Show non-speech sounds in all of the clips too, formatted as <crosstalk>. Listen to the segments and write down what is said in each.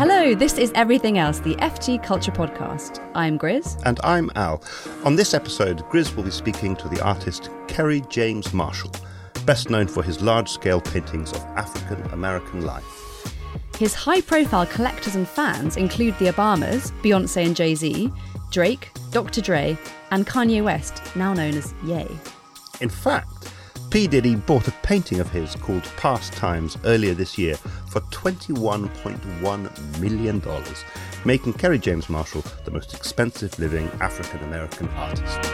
Hello, this is Everything Else, the FT Culture Podcast. I'm Grizz. And I'm Al. On this episode, Grizz will be speaking to the artist Kerry James Marshall, best known for his large scale paintings of African American life. His high profile collectors and fans include the Obamas, Beyonce and Jay Z, Drake, Dr. Dre, and Kanye West, now known as Ye. In fact, P. Diddy bought a painting of his called Past Times earlier this year for $21.1 million, making Kerry James Marshall the most expensive living African American artist.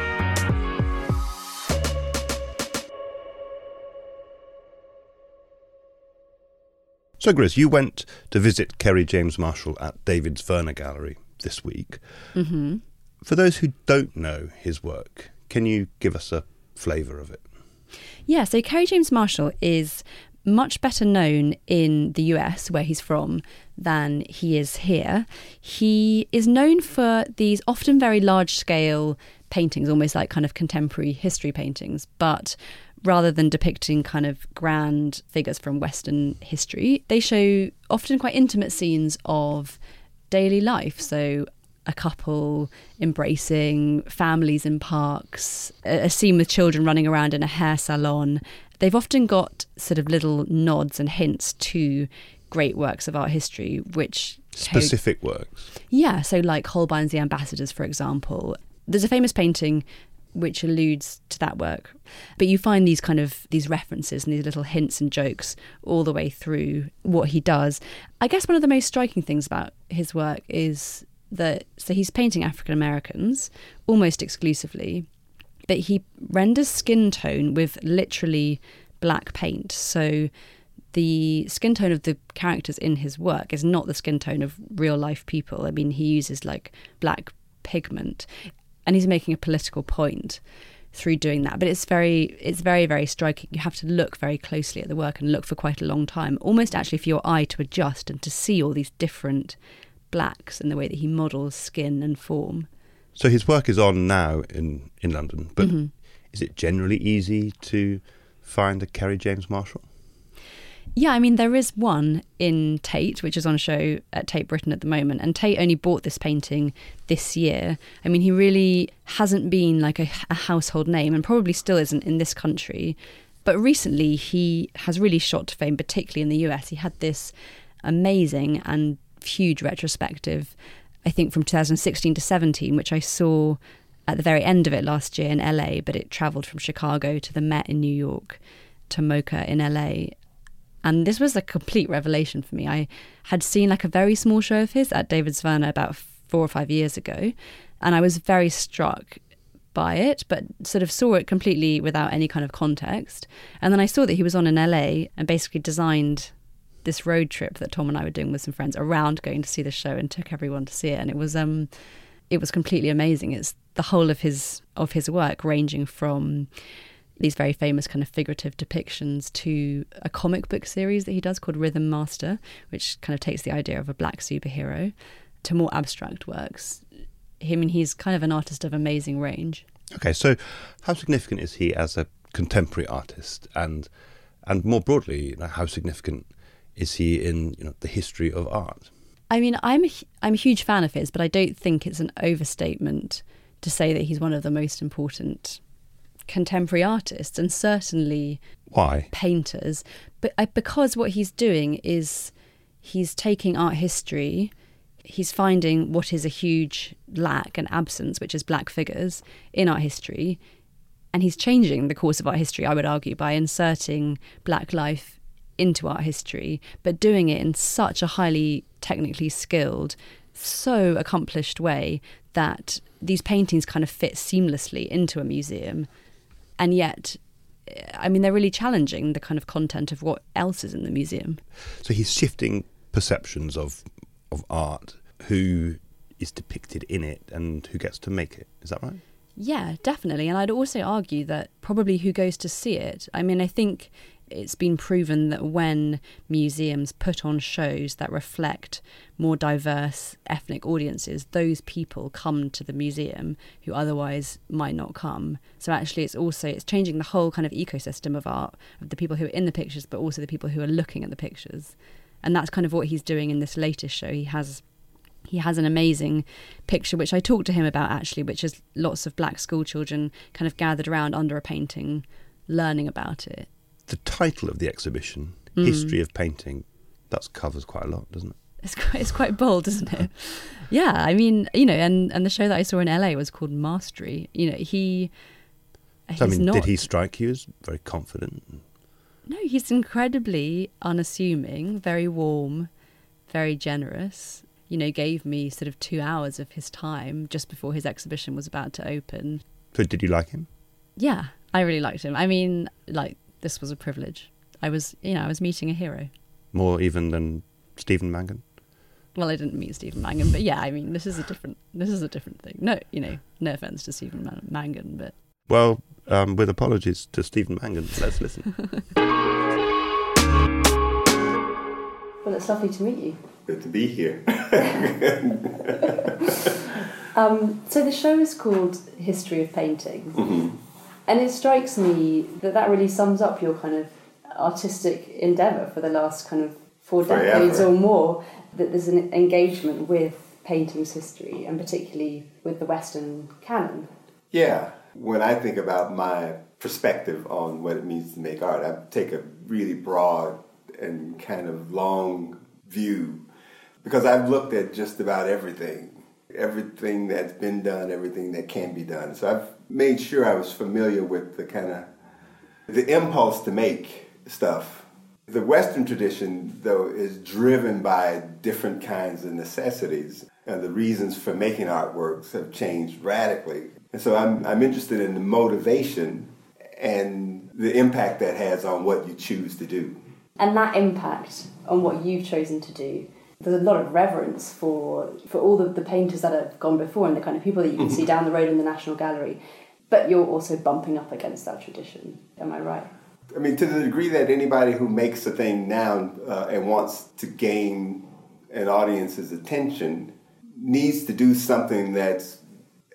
So, Grizz, you went to visit Kerry James Marshall at David's Zwirner Gallery this week. Mm-hmm. For those who don't know his work, can you give us a flavour of it? Yeah, so Kerry James Marshall is much better known in the US, where he's from, than he is here. He is known for these often very large scale paintings, almost like kind of contemporary history paintings, but rather than depicting kind of grand figures from Western history, they show often quite intimate scenes of daily life. So a couple embracing, families in parks, a, scene with children running around in a hair salon. They've often got sort of little nods and hints to great works of art history, which specific works. Yeah, so like Holbein's The Ambassadors, for example. There's a famous painting which alludes to that work. But you find these kind of these references and these little hints and jokes all the way through what he does. I guess one of the most striking things about his work is that so he's painting African Americans almost exclusively, but he renders skin tone with literally black paint. So the skin tone of the characters in his work is not the skin tone of real life people. I mean, he uses like black pigment and he's making a political point through doing that but it's very it's very very striking you have to look very closely at the work and look for quite a long time almost actually for your eye to adjust and to see all these different blacks and the way that he models skin and form so his work is on now in in london but mm-hmm. is it generally easy to find a kerry james marshall yeah, I mean, there is one in Tate, which is on show at Tate Britain at the moment. And Tate only bought this painting this year. I mean, he really hasn't been like a, a household name and probably still isn't in this country. But recently, he has really shot to fame, particularly in the US. He had this amazing and huge retrospective, I think from 2016 to 17, which I saw at the very end of it last year in LA, but it travelled from Chicago to the Met in New York to MoCA in LA and this was a complete revelation for me. I had seen like a very small show of his at David Zwirner about four or five years ago, and I was very struck by it, but sort of saw it completely without any kind of context. And then I saw that he was on in LA and basically designed this road trip that Tom and I were doing with some friends around going to see the show and took everyone to see it. And it was um it was completely amazing. It's the whole of his of his work ranging from these very famous kind of figurative depictions to a comic book series that he does called Rythm Mastr, which kind of takes the idea of a black superhero to more abstract works. I mean, he's kind of an artist of amazing range. Okay, so how significant is he as a contemporary artist, and and more broadly, how significant is he in you know the history of art? I mean, I'm a, I'm a huge fan of his, but I don't think it's an overstatement to say that he's one of the most important contemporary artists and certainly why painters but I, because what he's doing is he's taking art history he's finding what is a huge lack and absence which is black figures in art history and he's changing the course of art history i would argue by inserting black life into art history but doing it in such a highly technically skilled so accomplished way that these paintings kind of fit seamlessly into a museum, and yet. Eh, I mean, they're really challenging the kind of content of what else is in the museum. So he's shifting perceptions of of art, who is depicted in it, and who gets to make it. Is that right? Yeah, definitely. And I'd also argue that probably who goes to see it. I mean, I think it's been proven that when museums put on shows that reflect more diverse ethnic audiences, those people come to the museum who otherwise might not come. So actually it's also it's changing the whole kind of ecosystem of art, of the people who are in the pictures, but also the people who are looking at the pictures. And that's kind of what he's doing in this latest show. He has he has an amazing picture which I talked to him about actually, which is lots of black school children kind of gathered around under a painting, learning about it the title of the exhibition, mm. History of Painting, that covers quite a lot, doesn't it? It's quite, it's quite bold, isn't it? yeah, I mean, you know, and, and the show that I saw in LA was called Mastery. You know, he. So, I mean, not, did he strike you as very confident? No, he's incredibly unassuming, very warm, very generous. You know, gave me sort of two hours of his time just before his exhibition was about to open. So, did you like him? Yeah, I really liked him. I mean, like this was a privilege. I was, you know, I was meeting a hero. More even than Stephen Mangan. Well, I didn't meet Stephen Mangan, but yeah, I mean, this is a different, this is a different thing. No, you know, no offense to Stephen Mangan, but well, um, with apologies to Stephen Mangan, let's listen. <laughs> well, it's lovely to meet you. Good to be here. <laughs> um, so the show is called History of Painting. Mm-hmm. And it strikes me that that really sums up your kind of artistic endeavour for the last kind of four Forever. decades or more. That there's an engagement with painting's history and particularly with the Western canon. Yeah. When I think about my perspective on what it means to make art, I take a really broad and kind of long view because I've looked at just about everything, everything that's been done, everything that can be done. So I've made sure I was familiar with the kind of the impulse to make stuff. The Western tradition, though, is driven by different kinds of necessities, and the reasons for making artworks have changed radically. And so I'm, I'm interested in the motivation and the impact that has on what you choose to do. And that impact on what you've chosen to do there's a lot of reverence for for all the, the painters that have gone before and the kind of people that you can see down the road in the National Gallery. But you're also bumping up against that tradition. Am I right? I mean, to the degree that anybody who makes a thing now uh, and wants to gain an audience's attention needs to do something that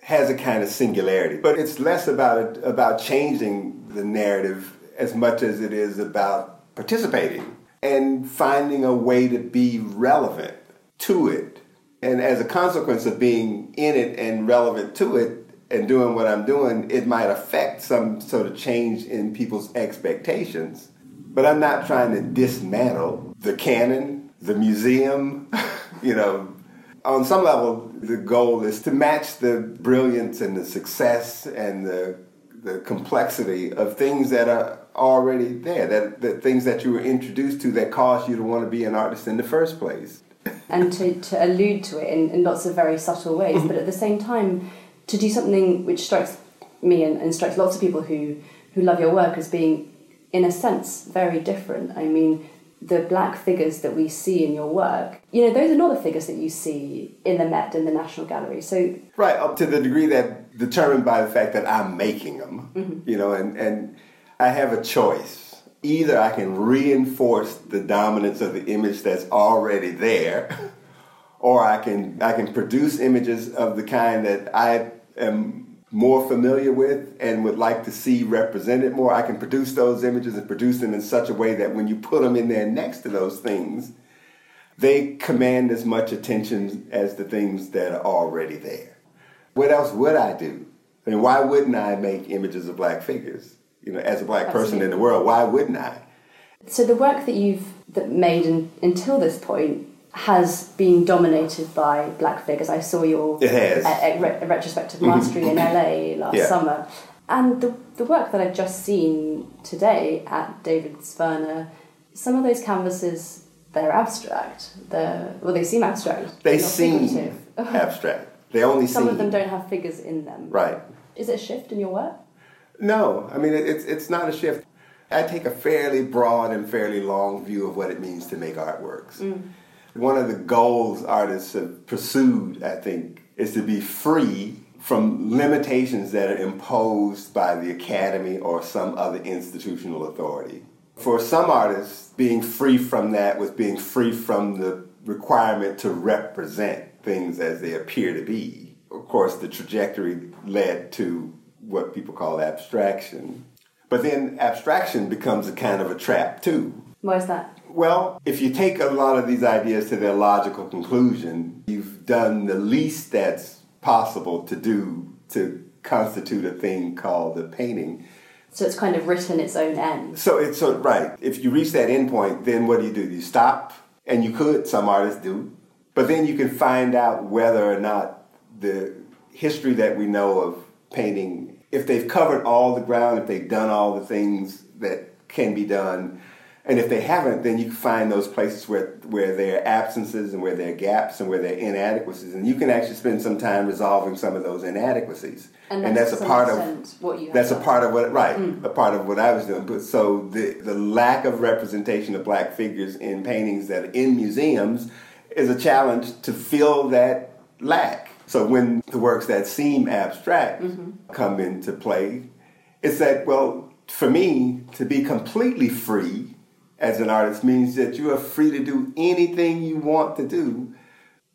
has a kind of singularity. But it's less about it, about changing the narrative as much as it is about participating and finding a way to be relevant to it. And as a consequence of being in it and relevant to it and doing what I'm doing, it might affect some sort of change in people's expectations. But I'm not trying to dismantle the canon, the museum, <laughs> you know. On some level, the goal is to match the brilliance and the success and the, the complexity of things that are already there, that, that things that you were introduced to that caused you to want to be an artist in the first place. <laughs> and to, to allude to it in, in lots of very subtle ways, but at the same time, to do something which strikes me and, and strikes lots of people who, who love your work as being, in a sense, very different. I mean, the black figures that we see in your work, you know, those are not the figures that you see in the Met in the National Gallery. So right up to the degree that determined by the fact that I'm making them, mm-hmm. you know, and and I have a choice. Either I can reinforce the dominance of the image that's already there, <laughs> or I can I can produce images of the kind that I am more familiar with and would like to see represented more. I can produce those images and produce them in such a way that when you put them in there next to those things, they command as much attention as the things that are already there. What else would I do? I mean, why wouldn't I make images of black figures? You know, as a black Absolutely. person in the world, why wouldn't I? So the work that you've that made in, until this point has been dominated by black figures. I saw your it has. A, a, a retrospective mm-hmm. mastery in mm-hmm. LA last yeah. summer, and the the work that I've just seen today at David Zwirner, some of those canvases they're abstract. They're well, they seem abstract. They seem abstract. They only <laughs> Some see of them don't have figures in them. right. Is it a shift in your work? No, I mean it, it's it's not a shift. I take a fairly broad and fairly long view of what it means to make artworks. Mm. One of the goals artists have pursued, I think, is to be free from limitations that are imposed by the academy or some other institutional authority. For some artists, being free from that was being free from the requirement to represent things as they appear to be. Of course, the trajectory led to what people call abstraction. But then abstraction becomes a kind of a trap too. Why is that? Well, if you take a lot of these ideas to their logical conclusion, you've done the least that's possible to do to constitute a thing called a painting. So it's kind of written its own end. So it's so right. If you reach that end point, then what do you do? You stop, and you could. Some artists do, but then you can find out whether or not the history that we know of painting, if they've covered all the ground, if they've done all the things that can be done, and if they haven't, then you can find those places where where there are absences and where there are gaps and where there are inadequacies, and you can actually spend some time resolving some of those inadequacies. And, that's to a part of what you that's a part of what right mm. a part of what i was doing. But so the the lack of representation of black figures in paintings that are in museums is a challenge to fill that lack so when the works that seem abstract mm-hmm. come into play it's that well for me to be completely free as an artist means that you are free to do anything you want to do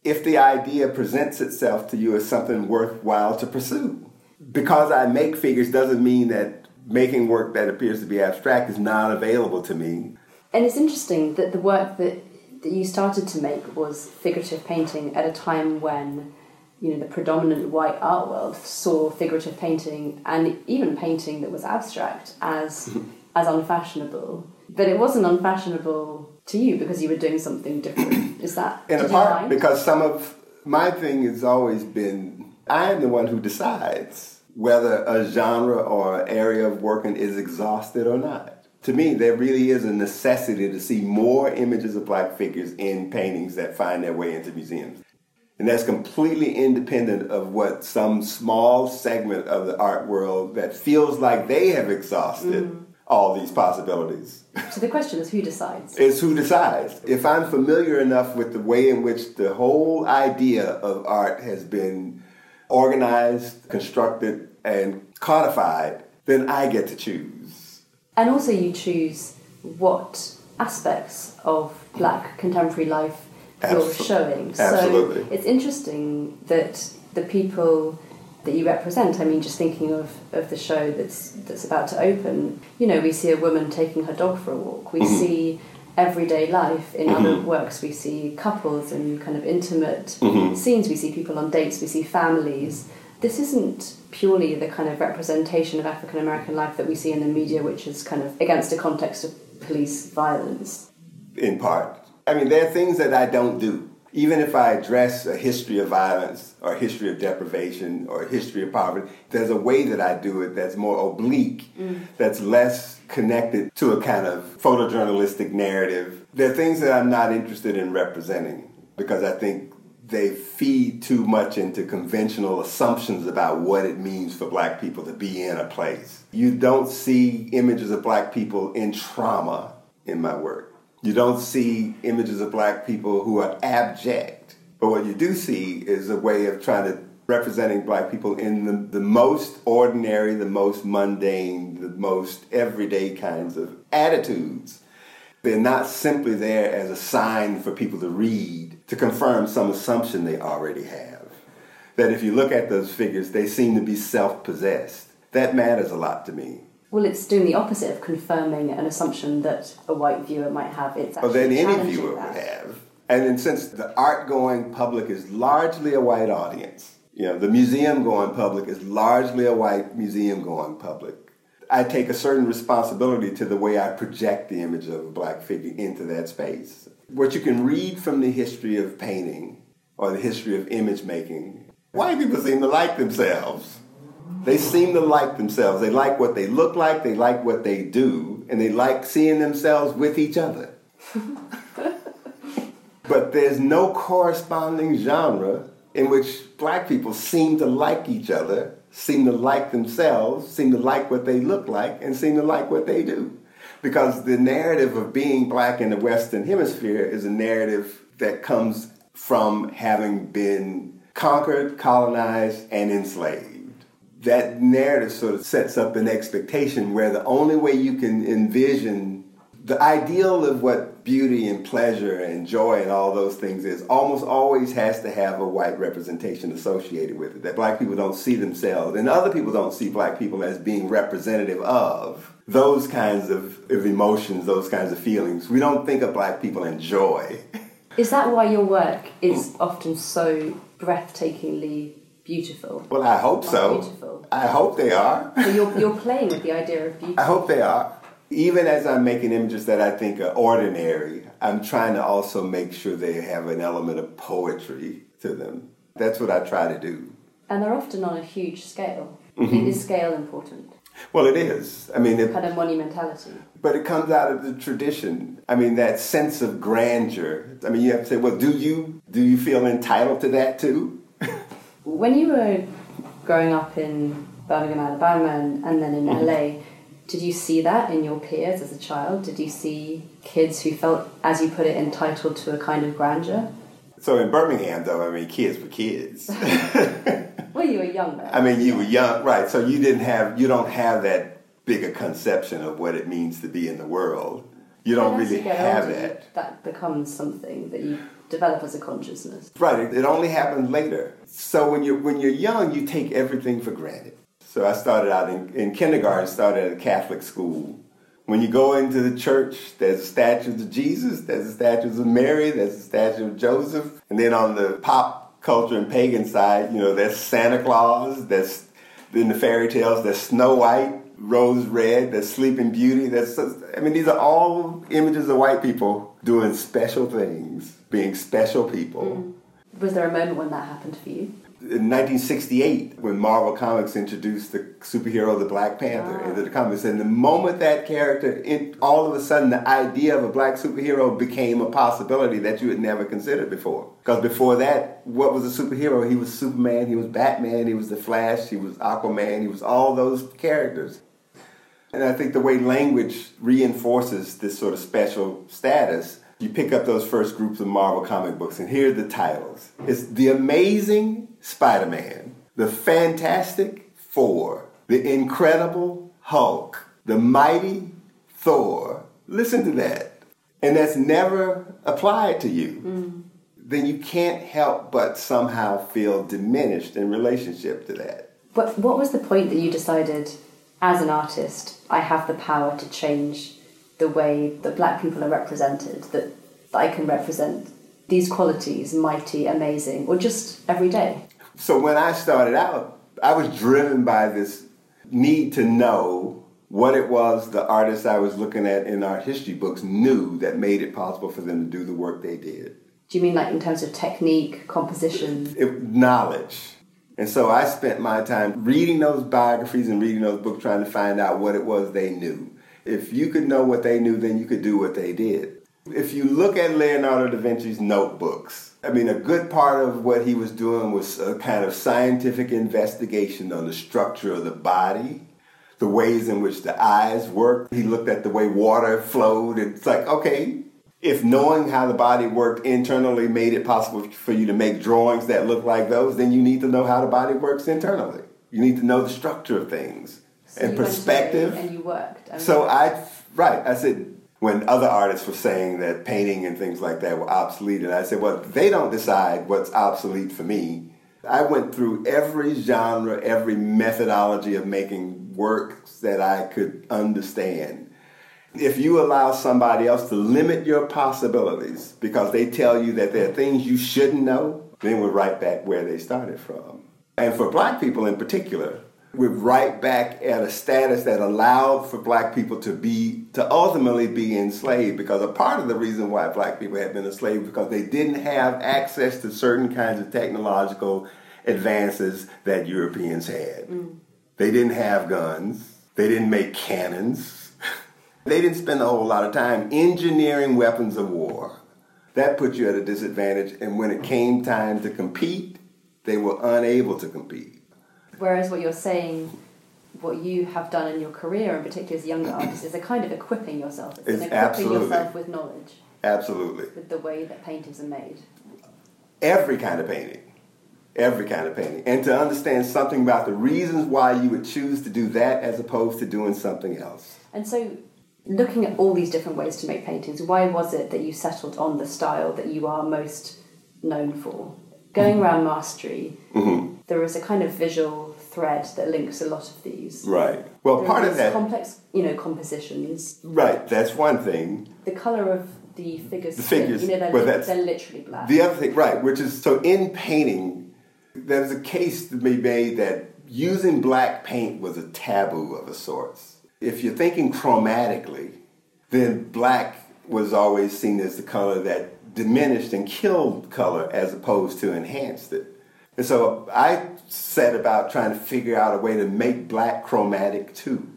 if the idea presents itself to you as something worthwhile to pursue. Because I make figures doesn't mean that making work that appears to be abstract is not available to me. And it's interesting that the work that, that you started to make was figurative painting at a time when you know the predominant white art world saw figurative painting and even painting that was abstract as <laughs> as unfashionable. But it wasn't unfashionable to you because you were doing something different. Is that <clears throat> In a part, because some of my thing has always been I am the one who decides whether a genre or area of working is exhausted or not. To me, there really is a necessity to see more images of black figures in paintings that find their way into museums. And that's completely independent of what some small segment of the art world that feels like they have exhausted mm-hmm. all these possibilities. so the question is who decides? It's who decides. If I'm familiar enough with the way in which the whole idea of art has been organized, constructed, and codified, then I get to choose. And also, you choose what aspects of black contemporary life you're showing. absolutely. So it's interesting that the people that you represent, I mean, just thinking of, of the show that's, that's about to open, you know, we see a woman taking her dog for a walk. We Mm-hmm. see everyday life in other works. We see couples and kind of intimate Mm-hmm. scenes. We see people on dates. We see families. This isn't purely the kind of representation of African American life that we see in the media, which is kind of against a context of police violence. in part. I mean, there are things that I don't do. Even if I address a history of violence or a history of deprivation or a history of poverty, there's a way that I do it that's more oblique, mm. that's less connected to a kind of photojournalistic narrative. There are things that I'm not interested in representing because I think they feed too much into conventional assumptions about what it means for black people to be in a place. You don't see images of black people in trauma in my work. You don't see images of black people who are abject. But what you do see is a way of trying to representing black people in the, the most ordinary, the most mundane, the most everyday kinds of attitudes. They're not simply there as a sign for people to read to confirm some assumption they already have. That if you look at those figures, they seem to be self possessed. That matters a lot to me. Well, it's doing the opposite of confirming an assumption that a white viewer might have. It's than any viewer that. would have. And then since the art going public is largely a white audience, you know, the museum going public is largely a white museum going public. I take a certain responsibility to the way I project the image of a black figure into that space. What you can read from the history of painting or the history of image making, white people seem to like themselves. They seem to like themselves. They like what they look like, they like what they do, and they like seeing themselves with each other. <laughs> but there's no corresponding genre in which black people seem to like each other, seem to like themselves, seem to like what they look like, and seem to like what they do. Because the narrative of being black in the Western Hemisphere is a narrative that comes from having been conquered, colonized, and enslaved. That narrative sort of sets up an expectation where the only way you can envision the ideal of what beauty and pleasure and joy and all those things is almost always has to have a white representation associated with it. That black people don't see themselves and other people don't see black people as being representative of those kinds of, of emotions, those kinds of feelings. We don't think of black people in joy. Is that why your work is often so breathtakingly beautiful? Well, I hope so. Beautiful. I hope they are. So you're, you're playing with the idea of beauty. I hope they are. Even as I'm making images that I think are ordinary, I'm trying to also make sure they have an element of poetry to them. That's what I try to do. And they're often on a huge scale. Mm-hmm. Is scale important? Well, it is. I mean, it, Kind of monumentality. but it comes out of the tradition. I mean, that sense of grandeur. I mean, you have to say, well, do you do you feel entitled to that too? When you were growing up in Birmingham, Alabama, and, and then in Mm-hmm. LA, did you see that in your peers as a child? Did you see kids who felt, as you put it, entitled to a kind of grandeur? So in Birmingham, though, I mean, kids were kids. <laughs> Well, you were young. I mean, you were young, right? So you didn't have you don't have that bigger conception of what it means to be in the world. You don't really have that. That becomes something that you develop as a consciousness. Right. It, it only happens later. So when you're when you're young, you take everything for granted. So I started out in, in kindergarten. Started at a Catholic school. When you go into the church, there's statues of Jesus, there's statues of Mary, there's a statue of Joseph, and then on the pop culture and pagan side, you know, there's Santa Claus, there's in the fairy tales, there's Snow White, Rose Red, there's Sleeping Beauty. There's, I mean, these are all images of white people doing special things, being special people. Mm-hmm. Was there a moment when that happened for you? in 1968 when Marvel Comics introduced the superhero the Black Panther ah. into the comics and the moment that character in, all of a sudden the idea of a black superhero became a possibility that you had never considered before. Because before that what was a superhero? He was Superman he was Batman he was the Flash he was Aquaman he was all those characters. And I think the way language reinforces this sort of special status you pick up those first groups of Marvel comic books, and here are the titles. It's The Amazing Spider Man, The Fantastic Four, The Incredible Hulk, The Mighty Thor. Listen to that. And that's never applied to you. Mm. Then you can't help but somehow feel diminished in relationship to that. But what was the point that you decided, as an artist, I have the power to change the way that black people are represented, that, that I can represent these qualities, mighty, amazing, or just every day? So when I started out, I was driven by this need to know what it was the artists I was looking at in art history books knew that made it possible for them to do the work they did. Do you mean like in terms of technique, composition? It, knowledge. And so I spent my time reading those biographies and reading those books trying to find out what it was they knew. If you could know what they knew, then you could do what they did. If you look at Leonardo da Vinci's notebooks, I mean, a good part of what he was doing was a kind of scientific investigation on the structure of the body, the ways in which the eyes work. He looked at the way water flowed. It's like, okay, if knowing how the body worked internally made it possible for you to make drawings that look like those, then you need to know how the body works internally. You need to know the structure of things So and perspective. And you worked. I So I, right, I said, when other artists were saying that painting and things like that were obsolete, and I said, well, they don't decide what's obsolete for me. I went through every genre, every methodology of making works that I could understand. If you allow somebody else to limit your possibilities because they tell you that there are things you shouldn't know, then we're right back where they started from. And for black people in particular, we're right back at a status that allowed for black people to be to ultimately be enslaved because a part of the reason why black people had been enslaved because they didn't have access to certain kinds of technological advances that Europeans had. Mm. They didn't have guns, they didn't make cannons. <laughs> they didn't spend a whole lot of time engineering weapons of war. That put you at a disadvantage and when it came time to compete, they were unable to compete. Whereas what you're saying, what you have done in your career, and particularly as a younger artist, is a kind of equipping yourself. It's, It's an equipping absolutely. yourself with knowledge, Absolutely. with the way that paintings are made. every kind of painting. Every kind of painting. And to understand something about the reasons why you would choose to do that as opposed to doing something else. And so, looking at all these different ways to make paintings, why was it that you settled on the style that you are most known for? Going around mastery, Mm-hmm. there is a kind of visual thread that links a lot of these. Right. Well, There part of that. complex, you know, compositions. Right, that's one thing. The color of the figures, The figures, you know, they're, well, li- they're literally black. The other thing, right, which is so in painting, there's a case to be made that using black paint was a taboo of a sort. If you're thinking chromatically, then black was always seen as the color that diminished and killed color as opposed to enhanced it. And so I set about trying to figure out a way to make black chromatic too.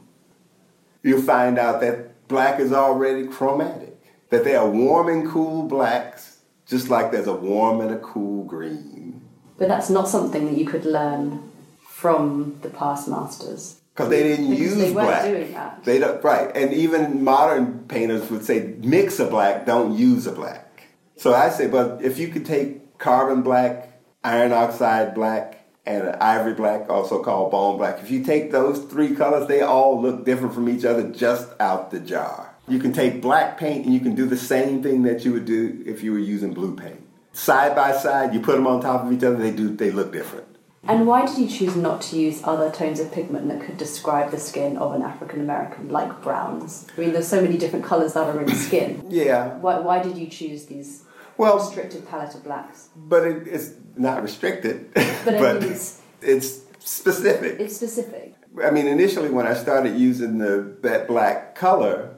You'll find out that black is already chromatic, that there are warm and cool blacks, just like there's a warm and a cool green. but that's not something that you could learn from the past masters. Because they didn't Because use they weren't black. doing that. They don't, right. And even modern painters would say mix a black, don't use a black. So I say, but if you could take carbon black, iron oxide black, and an ivory black, also called bone black, if you take those three colors, they all look different from each other just out the jar. You can take black paint and you can do the same thing that you would do if you were using blue paint. Side by side, you put them on top of each other, they do they look different. And why did you choose not to use other tones of pigment that could describe the skin of an African American, like browns? I mean, there's so many different colours that are in skin. Yeah. Why, why did you choose these Well, restricted palette of blacks? but it, it's not restricted. <laughs> But mean, it's, it's specific. it's specific. I mean, initially when I started using the that black color,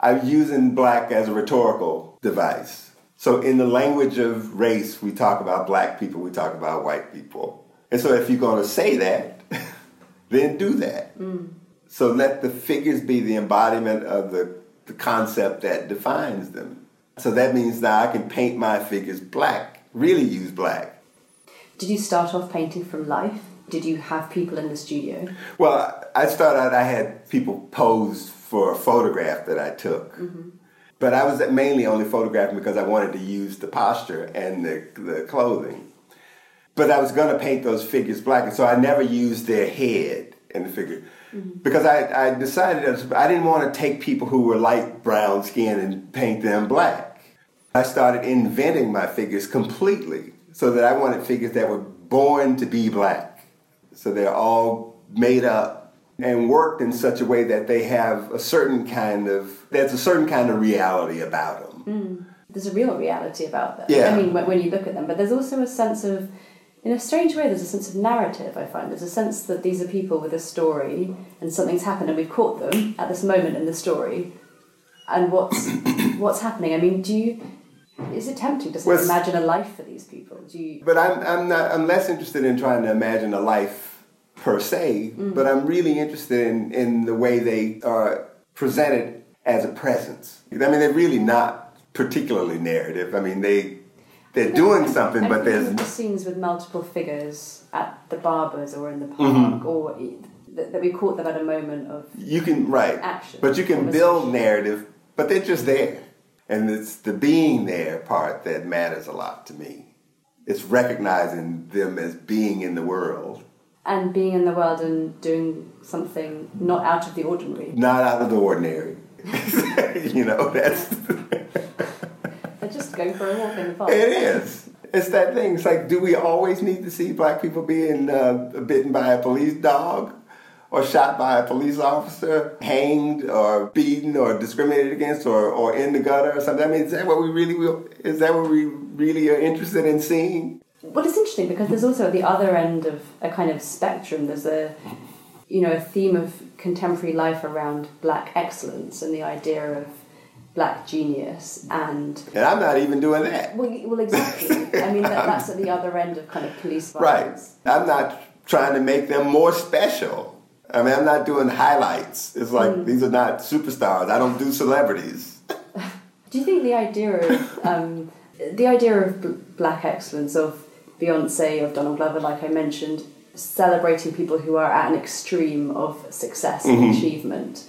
I was using black as a rhetorical device. So in the language of race, we talk about black people, we talk about white people. And so if you're going to say that, <laughs> then do that. Mm. So let the figures be the embodiment of the, the concept that defines them. So that means now I can paint my figures black, really use black. Did you start off painting from life? Did you have people in the studio? Well, I started out, I had people pose for a photograph that I took. Mm-hmm. But I was mainly only photographing because I wanted to use the posture and the, the clothing. But I was going to paint those figures black, and so I never used their head in the figure. Mm-hmm. Because I, I decided that I didn't want to take people who were light brown skin and paint them black. I started inventing my figures completely so that I wanted figures that were born to be black. So they're all made up and worked in such a way that they have a certain kind of there's a certain kind of reality about them. Hmm. There's a real reality about them. Yeah. I mean, when, when you look at them, but there's also a sense of, in a strange way, there's a sense of narrative. I find there's a sense that these are people with a story, and something's happened, and we've caught them at this moment in the story, and what's <coughs> what's happening. I mean, do you? Is it tempting to Well, imagine a life for these people? Do you? But I'm I'm not I'm less interested in trying to imagine a life per se, but I'm really interested in, in the way they are presented as a presence. I mean they're really not particularly narrative. I mean they they're doing something but there's the scenes with multiple figures at the barbers or in the park, Mm-hmm. or that, that we caught them at a moment of You can right, Action, but you can build narrative, but they're just there, and it's the being there part that matters a lot to me. It's recognizing them as being in the world, and being in the world and doing something not out of the ordinary. not out of the ordinary. <laughs> you know, that's <laughs> They're just going for a walk in the park. it is. It's that thing. It's like, do we always need to see black people being uh, bitten by a police dog? Or shot by a police officer, hanged or beaten or discriminated against or, or in the gutter or something. I mean, is that what we really will, is that what we really are interested in seeing? Well, it's interesting because there's also at the other end of a kind of spectrum. There's a, you know, a theme of contemporary life around black excellence and the idea of black genius and And I'm not even doing that. well, well, exactly. I mean, that, that's at the other end of kind of police <laughs> Right. I'm not trying to make them more special. I mean, I'm not doing highlights. It's like these are not superstars. I don't do celebrities. <laughs> Do you think the idea of um, the idea of black excellence of Beyonce, of Donald Glover, like I mentioned, celebrating people who are at an extreme of success and achievement.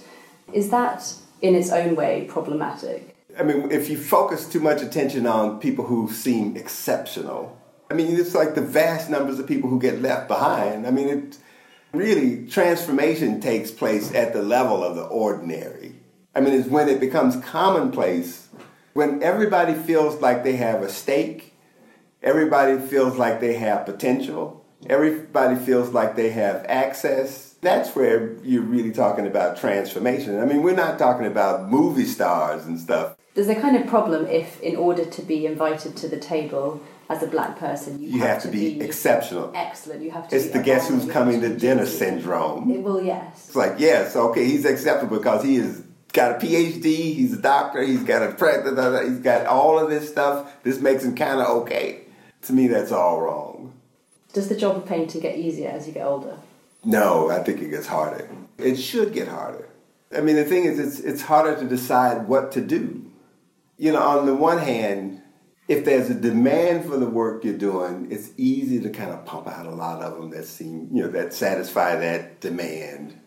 Is that in its own way problematic? I mean, if you focus too much attention on people who seem exceptional, I mean, it's like the vast numbers of people who get left behind. I mean, it really transformation takes place at the level of the ordinary. I mean, it's when it becomes commonplace, when everybody feels like they have a stake, everybody feels like they have potential, everybody feels like they have access. That's where you're really talking about transformation. I mean, we're not talking about movie stars and stuff. There's a kind of problem if, in order to be invited to the table as a black person, you, You have to be exceptional. excellent. You have to. It's be the guess who's coming to dinner syndrome. It will, yes. It's like, yes, okay, he's acceptable because he has got a PhD, he's a doctor, he's got a pre- da- da- da, he's got all of this stuff. This makes him kind of okay. To me, that's all wrong. Does the job of painting get easier as you get older? No, I think it gets harder. It should get harder. I mean, the thing is, it's it's harder to decide what to do. You know, on the one hand, if there's a demand for the work you're doing, it's easy to kind of pump out a lot of them that seem, you know, that satisfy that demand.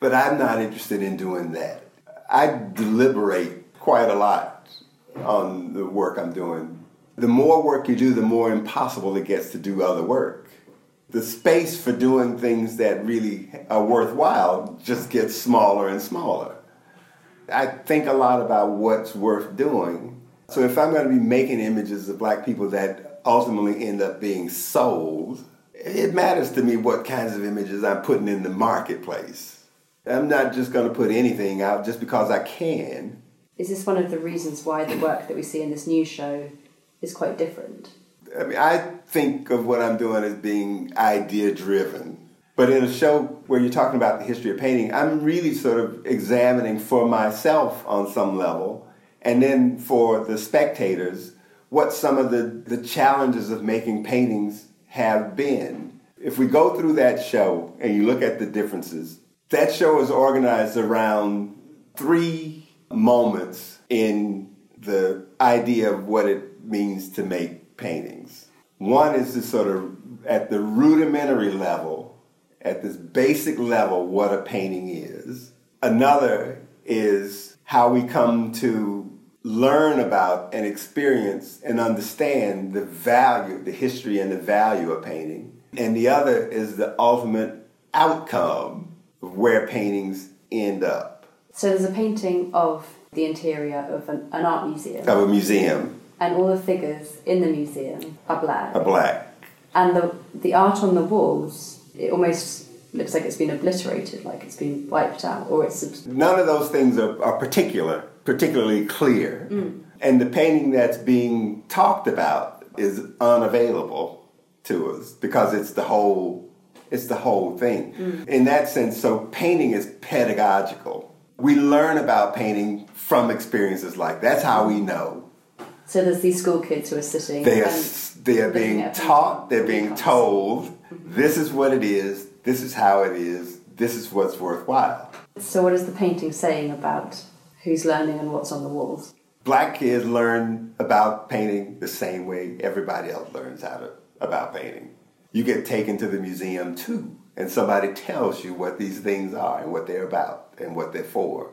But I'm not interested in doing that. I deliberate quite a lot on the work I'm doing. The more work you do, the more impossible it gets to do other work. The space for doing things that really are worthwhile just gets smaller and smaller. I think a lot about what's worth doing. So if I'm going to be making images of black people that ultimately end up being sold, it matters to me what kinds of images I'm putting in the marketplace. I'm not just going to put anything out just because I can. Is this one of the reasons why the work that we see in this new show is quite different? I mean, I think of what I'm doing as being idea driven. But in a show where you're talking about the history of painting, I'm really sort of examining for myself on some level, and then for the spectators, what some of the, the challenges of making paintings have been. If we go through that show and you look at the differences, that show is organized around three moments in the idea of what it means to make paintings. One is to sort of, at the rudimentary level, at this basic level, what a painting is. Another is how we come to learn about and experience and understand the value, the history and the value of painting. And the other is the ultimate outcome of where paintings end up. So there's a painting of the interior of an, an art museum, Of a museum, and all the figures in the museum are black. a black. And the, the art on the walls, it almost looks like it's been obliterated, like it's been wiped out, or it's. None of those things are, are particular, particularly clear. Mm. And the painting that's being talked about is unavailable to us because it's the whole it's the whole thing. Mm. In that sense, so painting is pedagogical. We learn about painting from experiences like that's how we know. So there's these school kids who are sitting. They are, they are being taught, they're being told, mm-hmm. this is what it is, this is how it is, this is what's worthwhile. So what is the painting saying about who's learning and what's on the walls? Black kids learn about painting the same way everybody else learns how to about painting. You get taken to the museum too, and somebody tells you what these things are and what they're about and what they're for.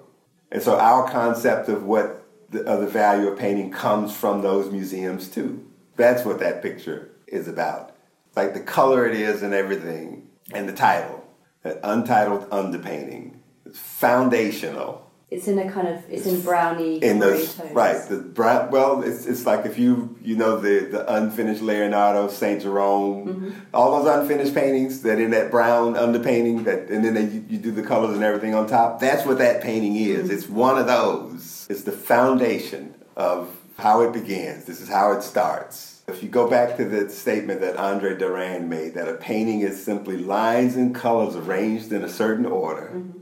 And so our concept of what the, of the value of painting comes from those museums too. That's what that picture is about. Like the color it is and everything, and the title, that untitled underpainting. It's foundational It's in a kind of it's in brunaille in those tones. right the brown well it's, it's like if you you know the the unfinished leonardo saint jerome Mm-hmm. all those unfinished paintings that in that brown underpainting that and then they, you, you do the colors and everything on top that's what that painting is Mm-hmm. it's one of those it's the foundation of how it begins this is how it starts if you go back to the statement that andre durand made that a painting is simply lines and colors arranged in a certain order Mm-hmm.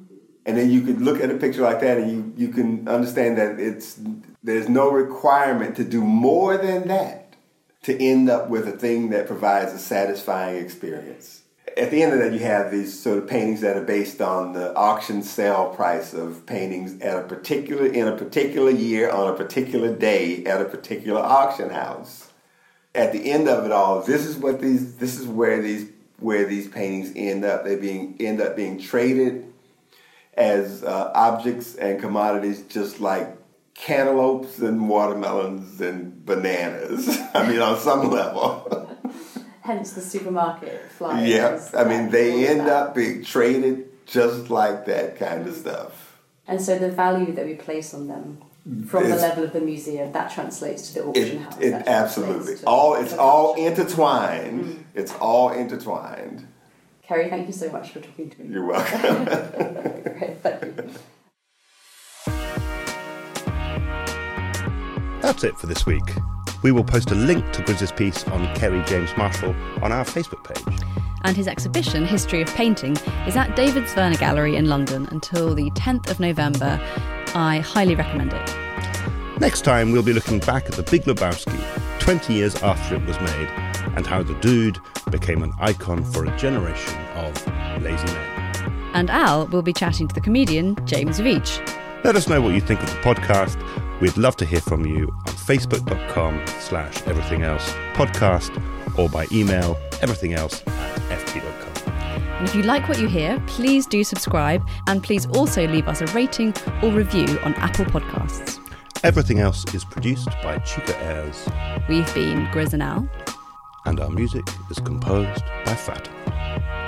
And then you could look at a picture like that and you, you can understand that it's there's no requirement to do more than that to end up with a thing that provides a satisfying experience. At the end of that, you have these sort of paintings that are based on the auction sale price of paintings at a particular in a particular year on a particular day at a particular auction house. at the end of it all, this is what these this is where these where these paintings end up. They being end up being traded as uh, objects and commodities, just like cantaloupes and watermelons and bananas. <laughs> I mean, on some level. <laughs> Hence the supermarket flyers. yeah, I mean, they end that. up being traded just like that kind of stuff. And so the value that we place on them from the level of the museum that translates to the It, auction house. it absolutely all it's the all intertwined. It's all intertwined. Kerry, thank you so much for talking to me. You're welcome. <laughs> Great, thank you. That's it for this week. We will post a link to Grizz's piece on Kerry James Marshall on our Facebook page. And his exhibition, History of Painting, is at David Zwirner Gallery in London until the 10th of November. I highly recommend it. Next time, we'll be looking back at the Big Lebowski 20 years after it was made and how the dude became an icon for a generation of lazy men. And Al will be chatting to the comedian James Veitch. Let us know what you think of the podcast. We'd love to hear from you on facebook.com slash everything else podcast or by email everythingelse at ft.com. And if you like what you hear, please do subscribe and please also leave us a rating or review on Apple Podcasts. Everything else is produced by Chica Airs We've been Grizz and Al and our music is composed by Fat.